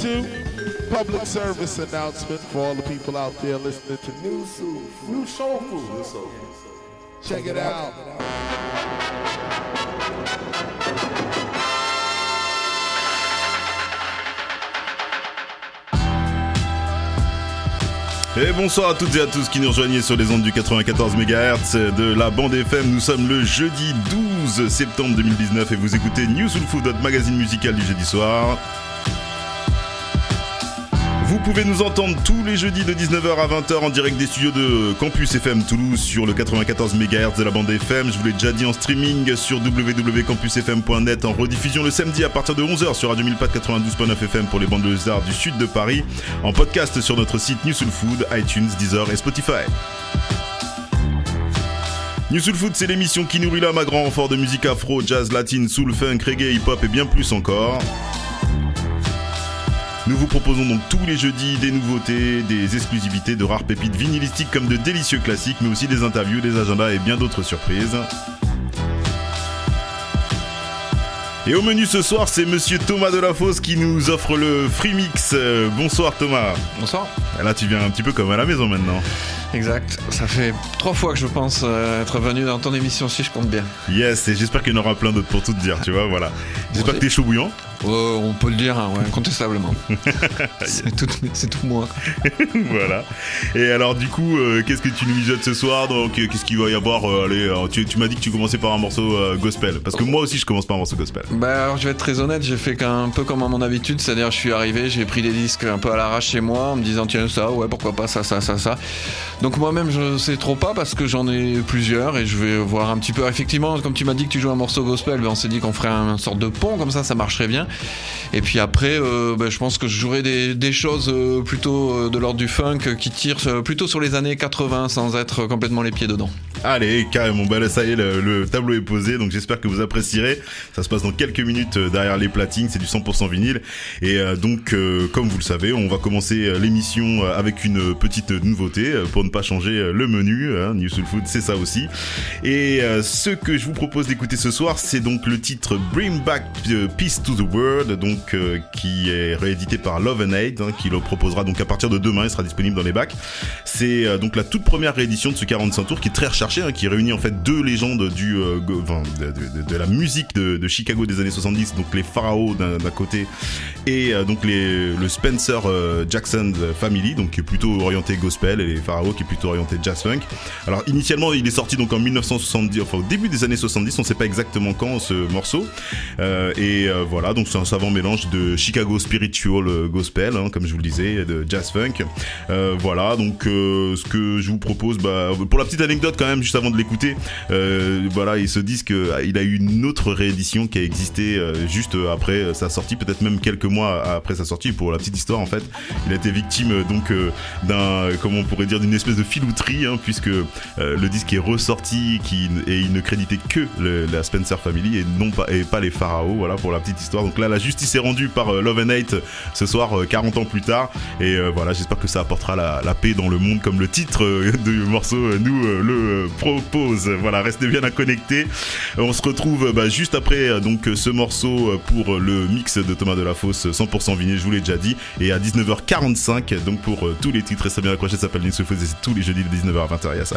Public service announcement for all the people out there listening to New New. New Check it out. Et bonsoir à toutes et à tous qui nous rejoignent sur les ondes du 94 MHz de la bande FM. Nous sommes le jeudi 12 septembre 2019 et vous écoutez News Soul Food, votre magazine musical du jeudi soir. Vous pouvez nous entendre tous les jeudis de 19h à 20h en direct des studios de Campus FM Toulouse sur le 94 MHz de la bande FM. Je vous l'ai déjà dit en streaming sur www.campusfm.net en rediffusion le samedi à partir de 11h sur Radio 1004 92.9 FM pour les bandes de arts du sud de Paris. En podcast sur notre site New Soul Food, iTunes, Deezer et Spotify. New Soul Food, c'est l'émission qui nourrit l'âme à grand renfort de musique afro, jazz, latine, soul, funk, reggae, hip-hop et bien plus encore. Nous vous proposons donc tous les jeudis des nouveautés, des exclusivités de rares pépites vinylistiques comme de délicieux classiques, mais aussi des interviews, des agendas et bien d'autres surprises. Et au menu ce soir, c'est monsieur Thomas Delafosse qui nous offre le Free Mix. Euh, bonsoir Thomas. Bonsoir. Et là, tu viens un petit peu comme à la maison maintenant. Exact. Ça fait trois fois que je pense euh, être venu dans ton émission si je compte bien. Yes, et j'espère qu'il y en aura plein d'autres pour tout te dire, tu vois, voilà. J'espère que t'es chaud bouillant. Euh, on peut le dire, hein, ouais, incontestablement. c'est tout, moi. voilà. Et alors, du coup, euh, qu'est-ce que tu nous mijotes ce soir? Donc, euh, qu'est-ce qu'il va y avoir euh, Allez, tu, tu m'as dit que tu commençais par un morceau gospel. Parce que moi aussi, je commence par un morceau gospel. Bah alors je vais être très honnête, j'ai fait qu'un peu comme à mon habitude, c'est-à-dire je suis arrivé, j'ai pris des disques un peu à l'arrache chez moi en me disant tiens ça, ouais pourquoi pas ça, ça, ça, ça. Donc moi-même je sais trop pas parce que j'en ai plusieurs et je vais voir un petit peu. Effectivement, comme tu m'as dit que tu joues un morceau gospel, ben, on s'est dit qu'on ferait un, sorte de pont comme ça, ça marcherait bien. Et puis après, euh, ben, je pense que je jouerai des, choses euh, plutôt euh, de l'ordre du funk qui tirent plutôt sur les années 80 sans être complètement les pieds dedans. Allez, carrément, ça y est, le, le tableau est posé, donc j'espère que vous apprécierez. Ça se passe dans quelques minutes derrière les platines, c'est du 100% vinyle. Et donc, comme vous le savez, on va commencer l'émission avec une petite nouveauté pour ne pas changer le menu. Hein, New Soul Food, c'est ça aussi. Et ce que je vous propose d'écouter ce soir, c'est donc le titre Bring Back Peace to the World, donc euh, qui est réédité par Love and Hate, hein, qui le proposera donc à partir de demain, il sera disponible dans les bacs. C'est euh, donc la toute première réédition de ce 45 tours qui est très recherché, hein, qui réunit en fait deux légendes du, euh, enfin, de, la musique de, Chicago des années 70, donc les Pharaohs d'un côté et euh, donc les, le Spencer euh, Jackson Family, donc qui est plutôt orienté gospel, et les Pharaohs qui est plutôt orienté jazz funk. Alors initialement, il est sorti donc en 1970, enfin au début des années 70, on sait pas exactement quand ce morceau. Euh, et voilà, donc c'est un savant mélange de Chicago spiritual gospel, hein, comme je vous le disais, de jazz funk. Euh, voilà, donc euh, ce que je vous propose, bah, pour la petite anecdote quand même, juste avant de l'écouter, euh, voilà, il se disent que il a eu une autre réédition qui a existé juste après sa sortie, peut-être même quelques mois après sa sortie. Pour la petite histoire, en fait, il a été victime donc d'un, comment on pourrait dire, d'une espèce de filouterie, hein, puisque le disque est ressorti, et il ne créditait que la Spencer Family et non pas et pas les pharaons. Voilà pour la petite histoire. La justice est rendue par euh, Love and Hate ce soir, euh, 40 ans plus tard. Et euh, voilà, j'espère que ça apportera la, paix dans le monde, comme le titre euh, du morceau euh, nous euh, le euh, propose. Voilà, restez bien. Euh, On se retrouve euh, bah, juste après euh, donc euh, ce morceau euh, pour euh, le mix de Thomas Delafosse 100% vinyle, je vous l'ai déjà dit, et à 19h45 donc pour euh, tous les titres, restez bien accrochés, ça s'appelle c'est tous les jeudis de 19h à 20h. Yes,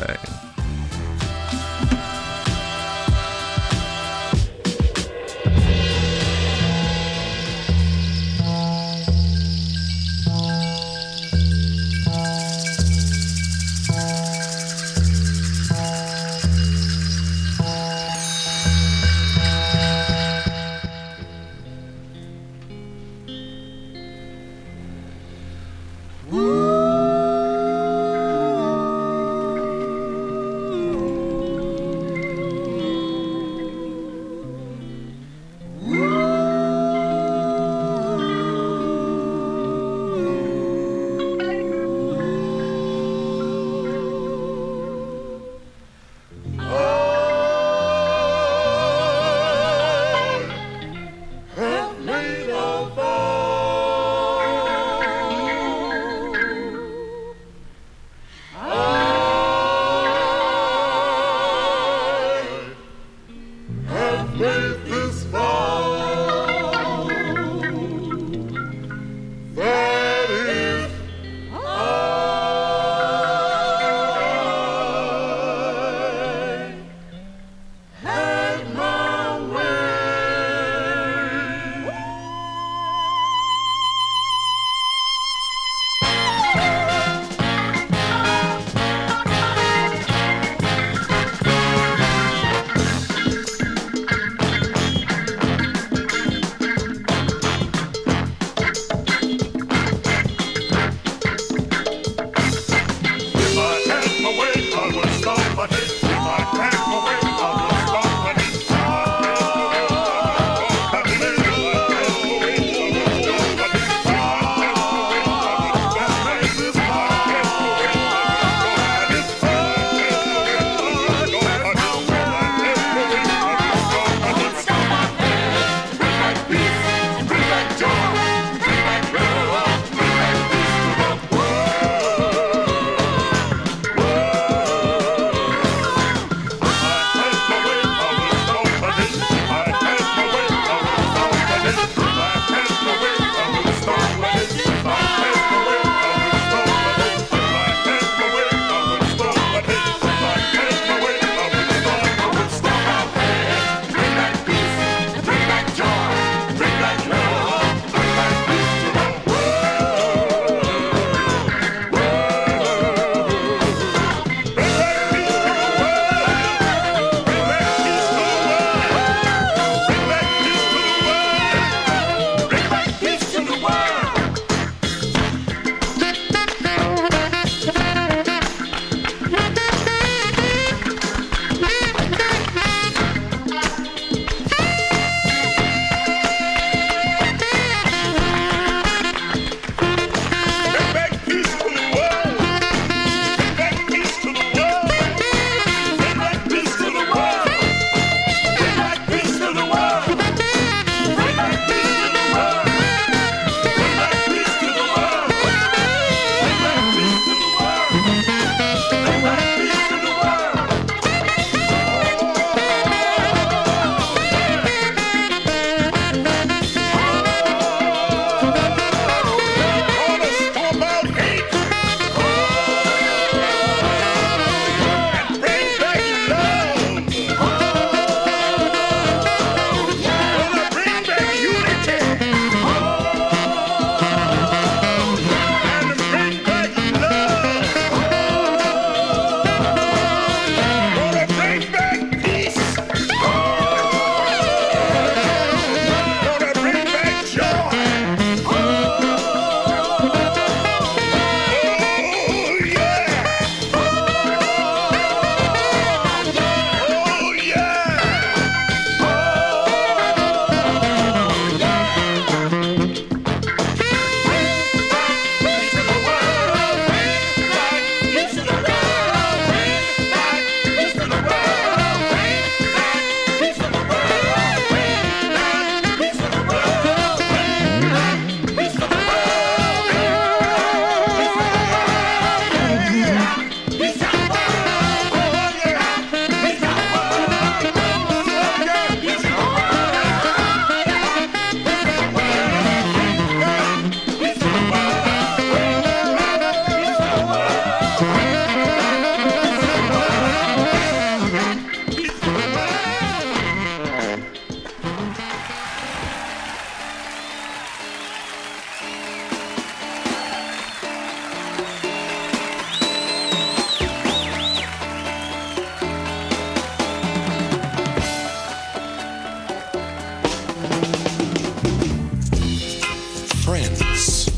friends,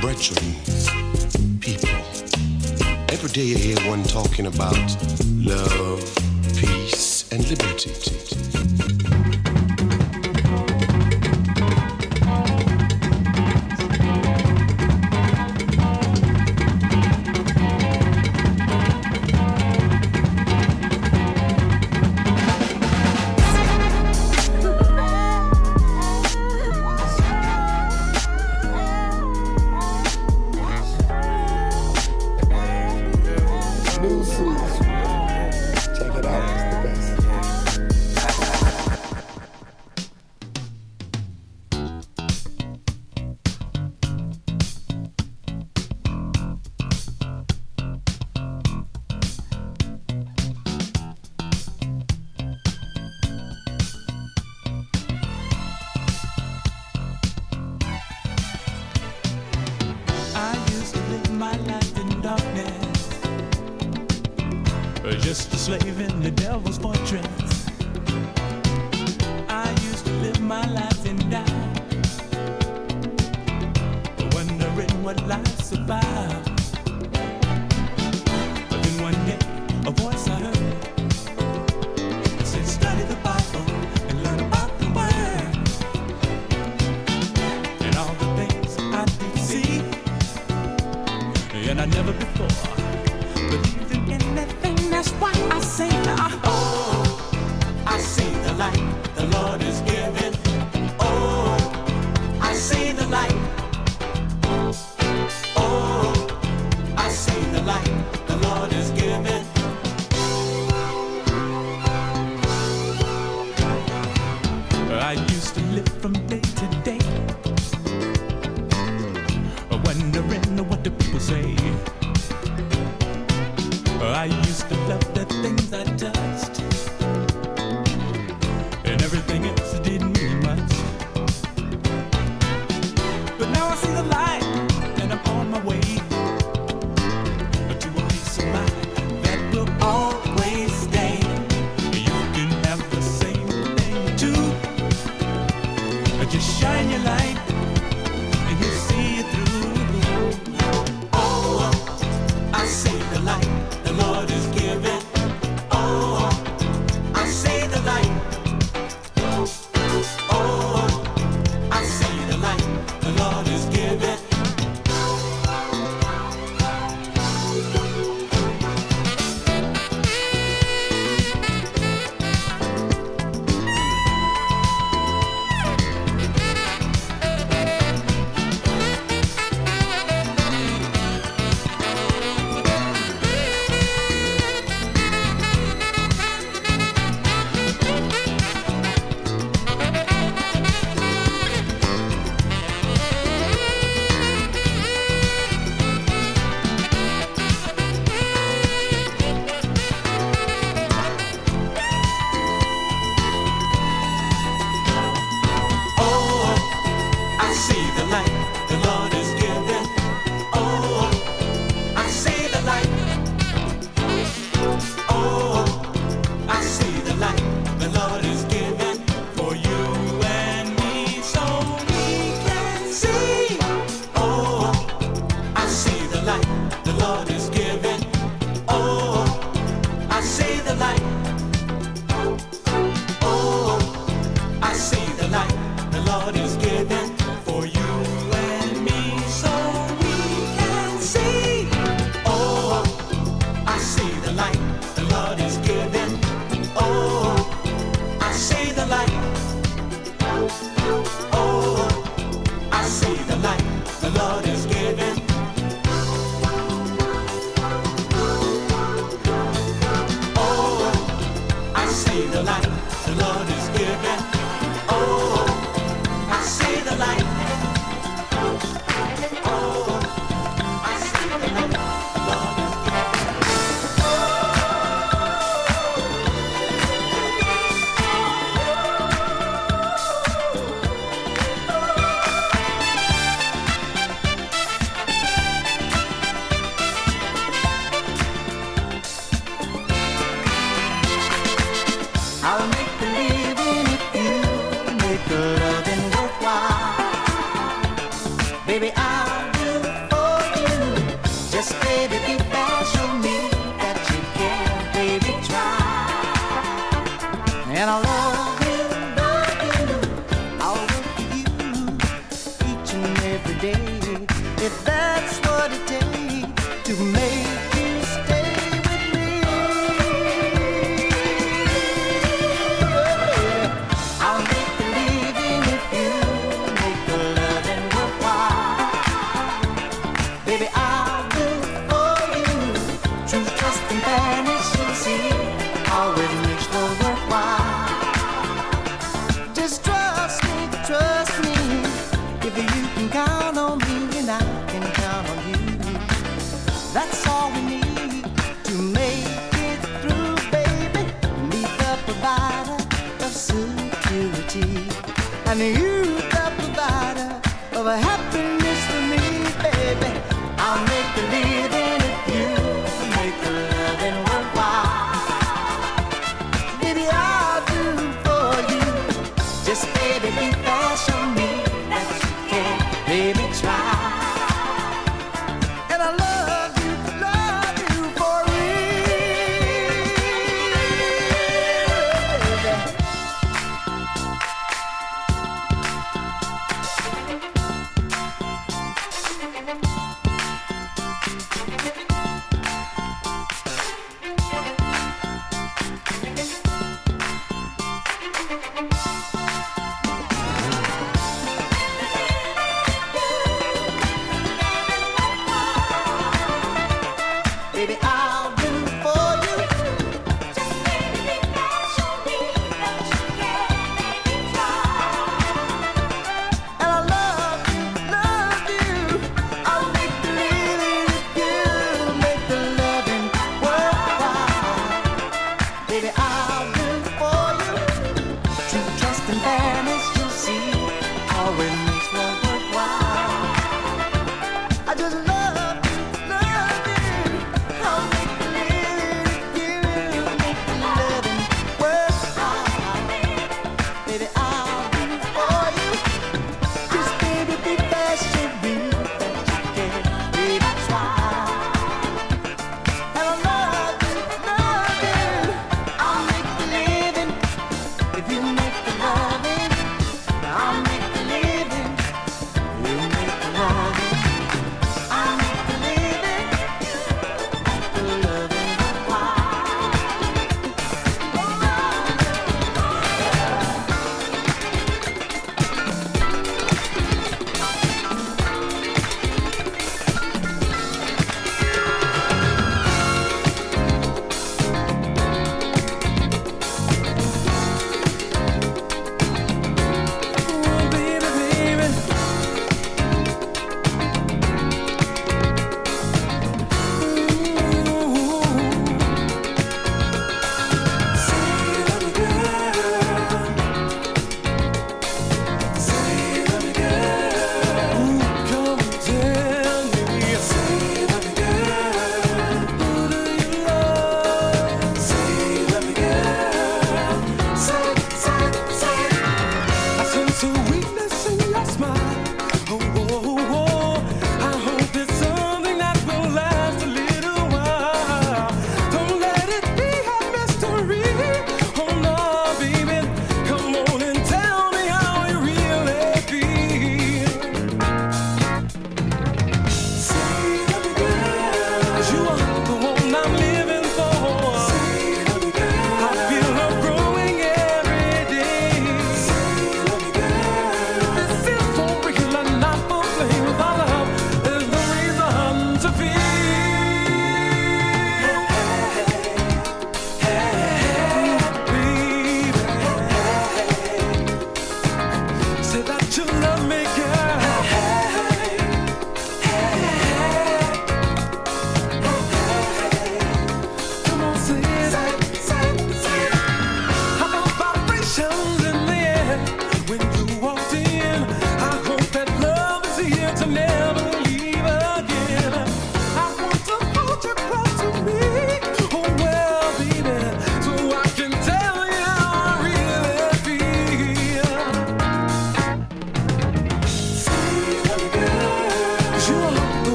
brethren, people. Every day I hear one talking about love, peace, and liberty. spot.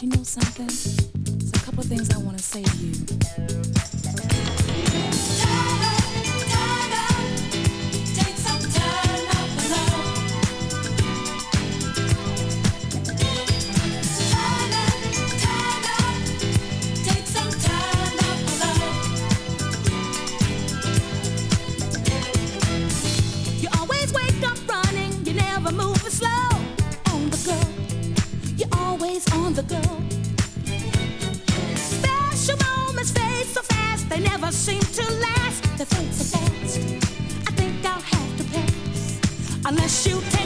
You know something? There's a couple of things I want to say to you. the girl. Special moments fade so fast, they never seem to last. They fade so fast. I think I'll have to pass unless you take.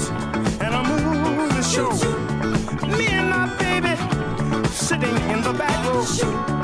dance and a movie show. Me and my baby sitting in the back row.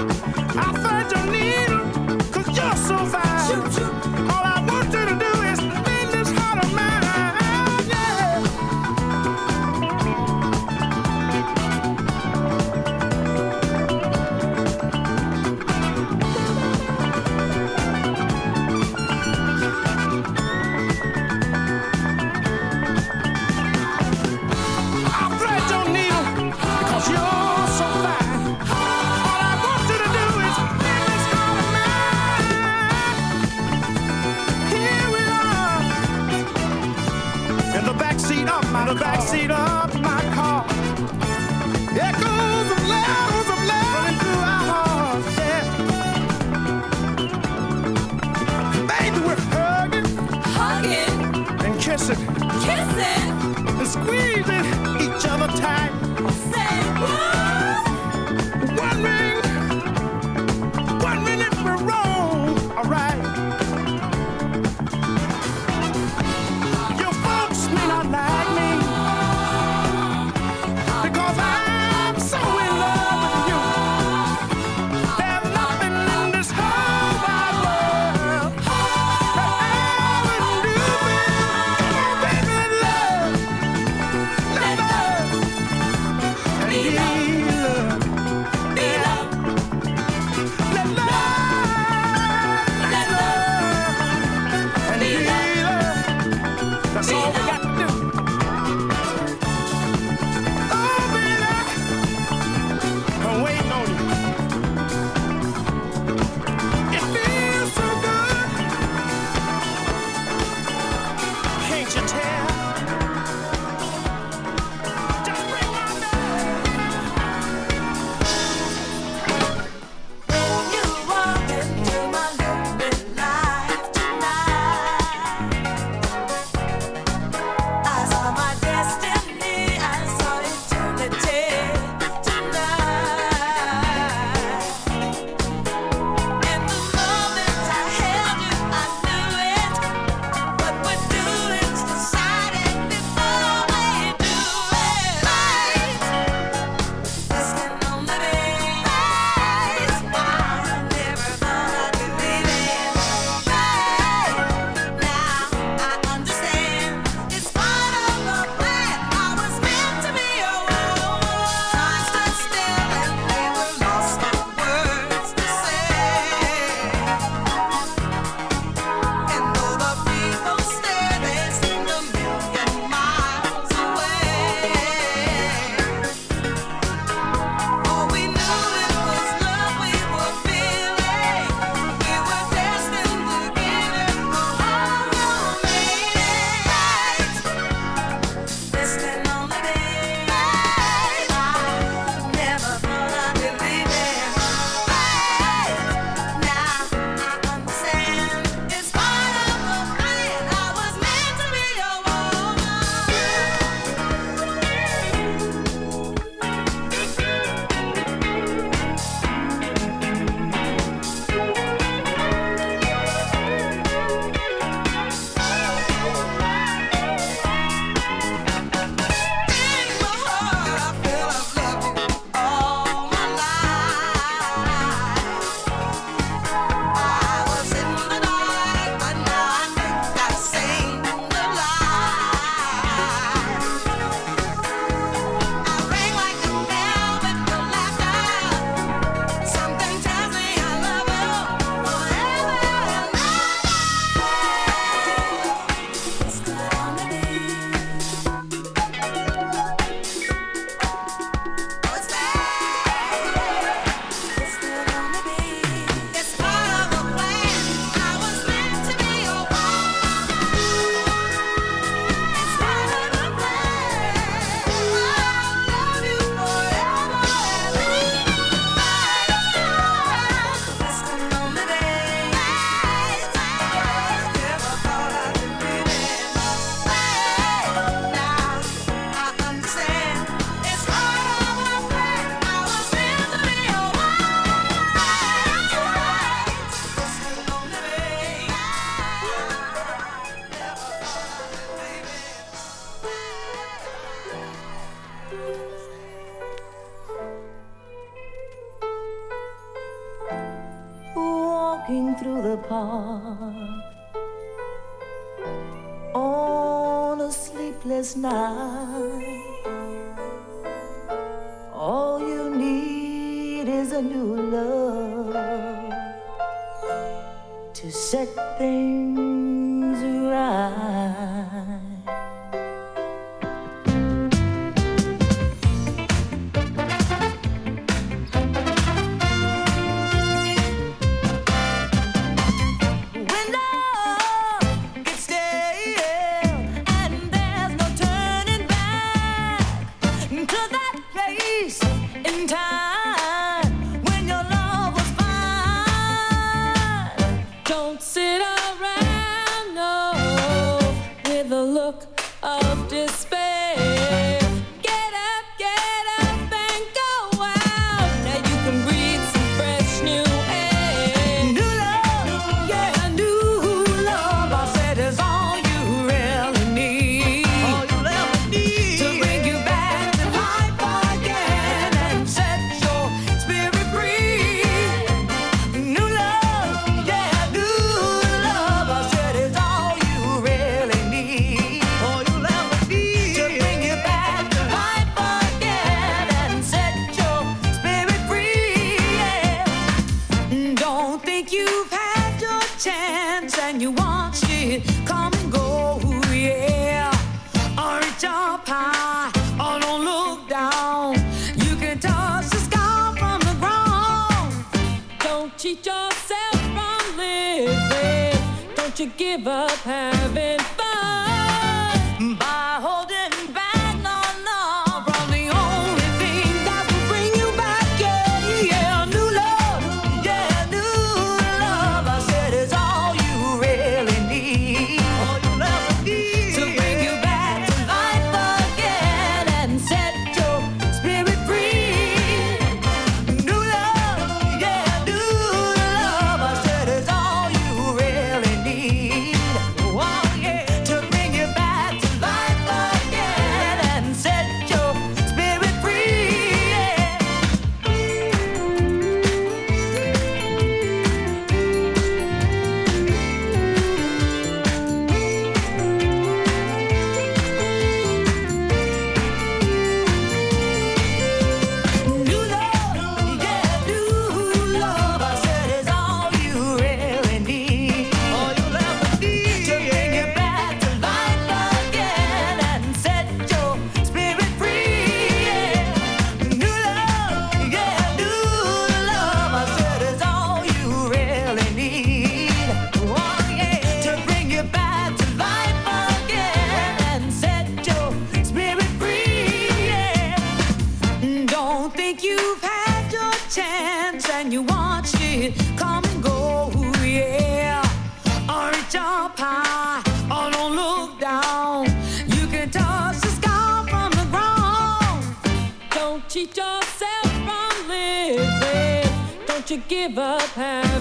Don't you give up having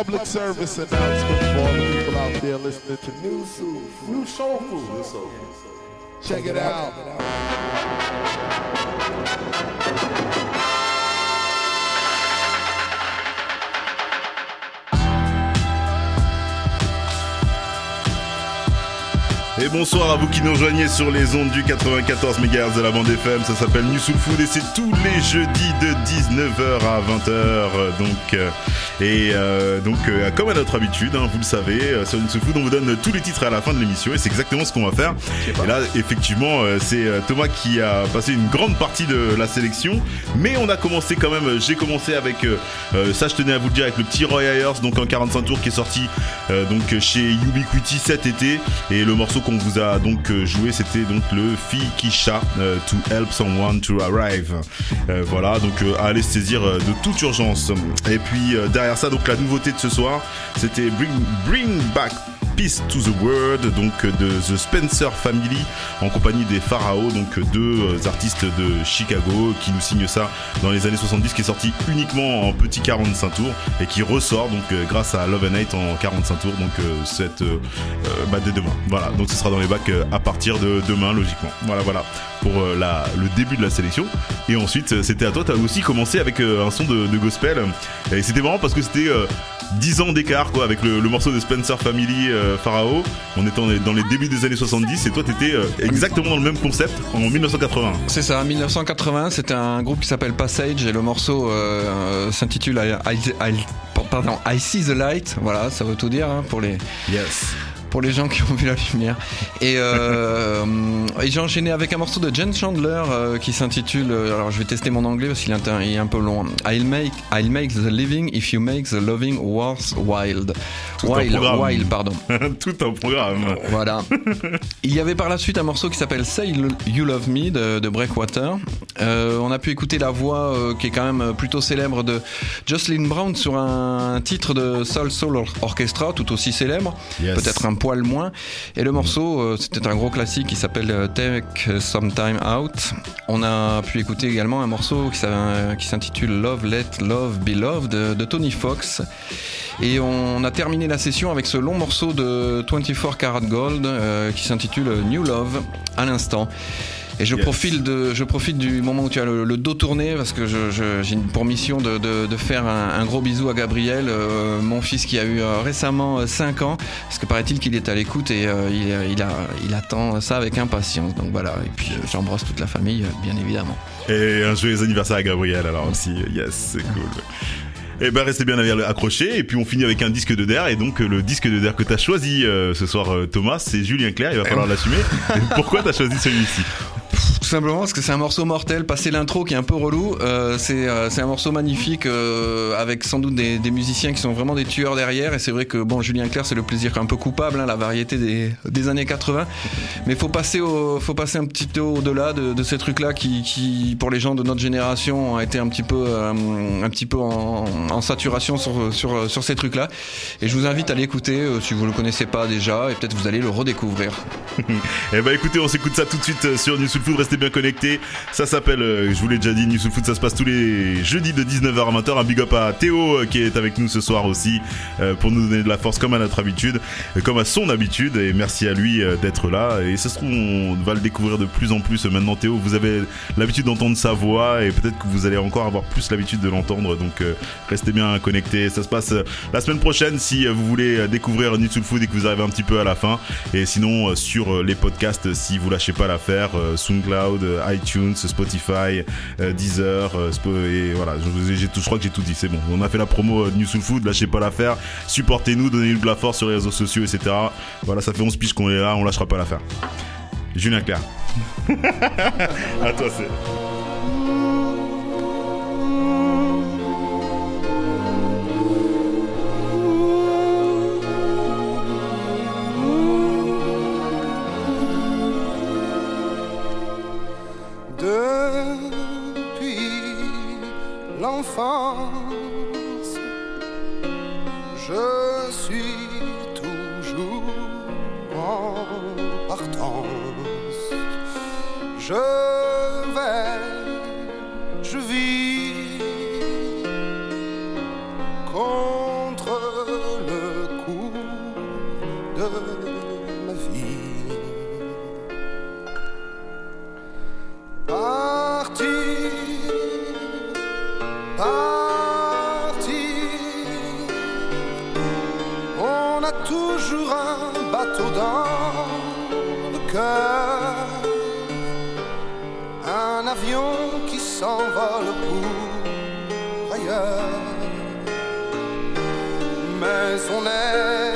Public service announcement for all the people out there listening to new soul, new soul food. Check it out. Et bonsoir à vous qui nous rejoignez sur les ondes du 94 MHz de la bande FM. Ça s'appelle New Soul Food et c'est tous les jeudis de 19h à 20h. Donc, euh, et euh, donc euh, comme à notre habitude, hein, vous le savez, sur Soul Food, on vous donne tous les titres à la fin de l'émission et c'est exactement ce qu'on va faire. Et là, effectivement, euh, c'est Thomas qui a passé une grande partie de la sélection, mais on a commencé quand même. J'ai commencé avec euh, ça, je tenais à vous le dire, avec le petit Roy Ayers, donc en 45 tours qui est sorti donc chez Ubiquity cet été et le morceau qu'on vous a donc joué c'était donc le Fikisha to help someone to arrive voilà donc à aller se saisir de toute urgence et puis euh, ça donc la nouveauté de ce soir c'était Bring, Bring Back Peace to the World, donc de The Spencer Family, en compagnie des Pharaohs, donc deux euh, artistes de Chicago, qui nous signent ça dans les années 70, qui est sorti uniquement en petit 45 tours et qui ressort donc euh, grâce à Love and Hate en 45 tours, donc euh, cette bah, dès demain. Voilà, donc ce sera dans les bacs à partir de demain logiquement. Voilà, voilà pour la, le début de la sélection. Et ensuite, c'était à toi. T'as aussi commencé avec un son de, gospel. Et c'était marrant parce que c'était 10 ans d'écart quoi avec le, le morceau de Spencer Family euh, Pharaoh. On était en- dans les débuts des années 70 et toi t'étais euh, exactement dans le même concept en 1980. C'est ça, 1980, c'était un groupe qui s'appelle Passage et le morceau euh, euh, s'intitule I, I- I- pardon, I See the Light. Voilà, ça veut tout dire hein, pour les Yes. Pour les gens qui ont vu la lumière. Et, euh, et j'ai enchaîné avec un morceau de Jen Chandler euh, qui s'intitule. euh, Alors je vais tester mon anglais parce qu'il est, est un peu long. I'll make I'll make the living if you make the loving worth wild. Tout Wild, wild, pardon. Tout un programme. Voilà. Il y avait par la suite un morceau qui s'appelle Say You Love Me de, de Breakwater. Euh, on a pu écouter la voix qui est quand même plutôt célèbre de Jocelyn Brown sur un titre de Soul Soul Or- Orchestra, tout aussi célèbre, Yes. peut-être un poil moins. Et le morceau, euh, c'était un gros classique qui s'appelle euh, Take Some Time Out. On a pu écouter également un morceau qui qui s'intitule Love Let Love Be Loved de, Tony Fox. Et on a terminé la session avec ce long morceau de 24 Karat Gold euh, qui s'intitule New Love à l'instant. Et je Yes. profite de, je profite du moment où tu as le, le dos tourné parce que j'ai pour mission de, de- de faire un, un gros bisou à Gabriel, euh, mon fils qui a eu euh, récemment 5 ans, parce que paraît-il qu'il est à l'écoute et euh, il, il a, il attend ça avec impatience. Donc voilà, et puis euh, j'embrasse toute la famille, euh, bien évidemment. Et un joyeux anniversaire à Gabriel alors aussi. Yes, c'est cool. Et ben restez bien accrochés et puis on finit avec un disque de der et donc euh, le disque de der que t'as choisi euh, ce soir euh, Thomas c'est Julien Clerc il va falloir l'assumer. Pourquoi t'as choisi celui-ci? Tout simplement parce que c'est un morceau mortel. Passer l'intro qui est un peu relou, euh, c'est euh, un morceau magnifique euh, avec sans doute des, des musiciens qui sont vraiment des tueurs derrière. Et c'est vrai que bon, Julien Clerc, c'est le plaisir un peu coupable, hein, la variété des, des années 80. Mais faut passer au, faut passer un petit peu au-delà de, de ces trucs-là qui, qui, pour les gens de notre génération, ont été un petit peu, euh, un petit peu en, en saturation sur, sur, sur ces trucs-là. Et je vous invite à l'écouter euh, si vous le connaissez pas déjà, et peut-être vous allez le redécouvrir. Eh ben écoutez, on s'écoute ça tout de suite euh, sur New Soul Food, restez bien connectés. Ça s'appelle, euh, je vous l'ai déjà dit, New Soul Food, ça se passe tous les jeudis de 19h à 20h. Un big up à Théo euh, qui est avec nous ce soir aussi euh, pour nous donner de la force comme à notre habitude, comme à son habitude. Et merci à lui d'être là. Et ça se trouve, on va le découvrir de plus en plus maintenant. Théo, vous avez l'habitude d'entendre sa voix et peut-être que vous allez encore avoir plus l'habitude de l'entendre. Donc restez bien connectés. Ça se passe la semaine prochaine si vous voulez découvrir New Soul Food et que vous arrivez un petit peu à la fin. Et sinon, sur les podcasts, si vous lâchez pas l'affaire, euh, SoundCloud, euh, iTunes, Spotify, euh, Deezer, euh, et voilà, je, je crois que j'ai tout dit, c'est bon. On a fait la promo New Soul Food, lâchez pas l'affaire, supportez-nous, donnez-nous de la force sur les réseaux sociaux, etc. Voilà, ça fait 11 piges qu'on est là, on lâchera pas l'affaire. Julien Clerc. à toi, c'est. Depuis l'enfance, je suis toujours en partance. Je vais, toujours un bateau dans le cœur, un avion qui s'envole pour ailleurs. Mais on n'est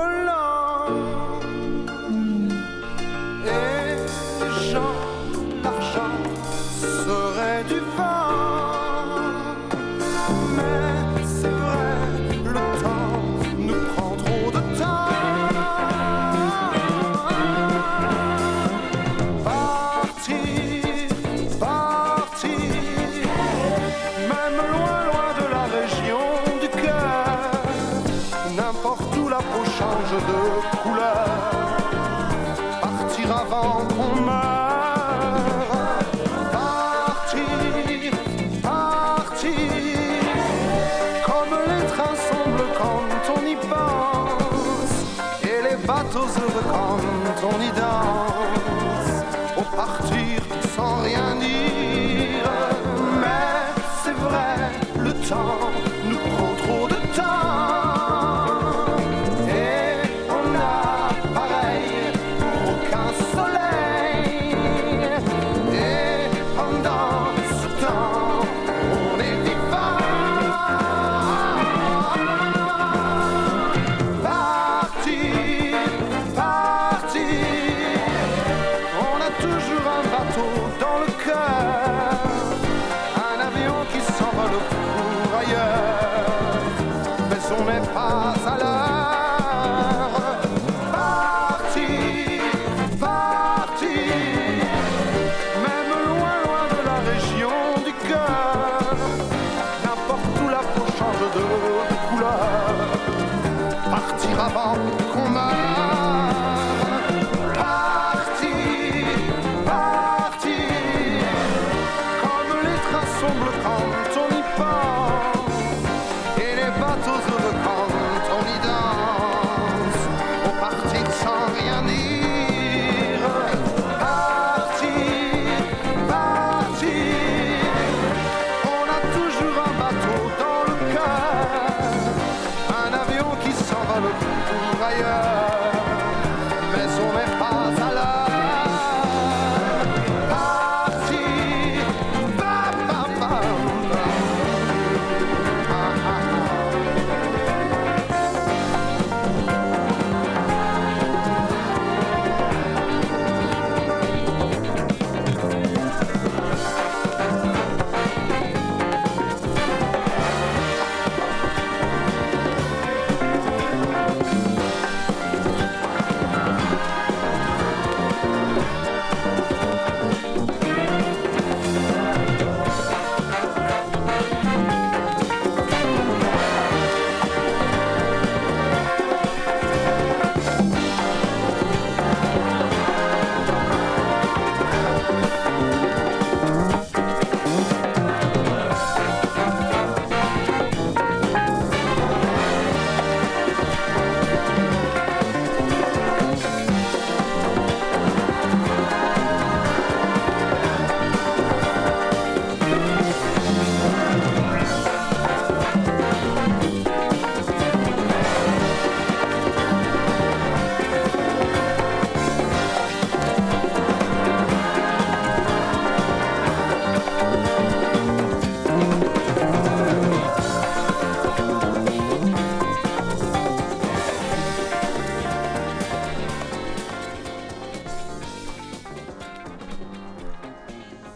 solo Comme verso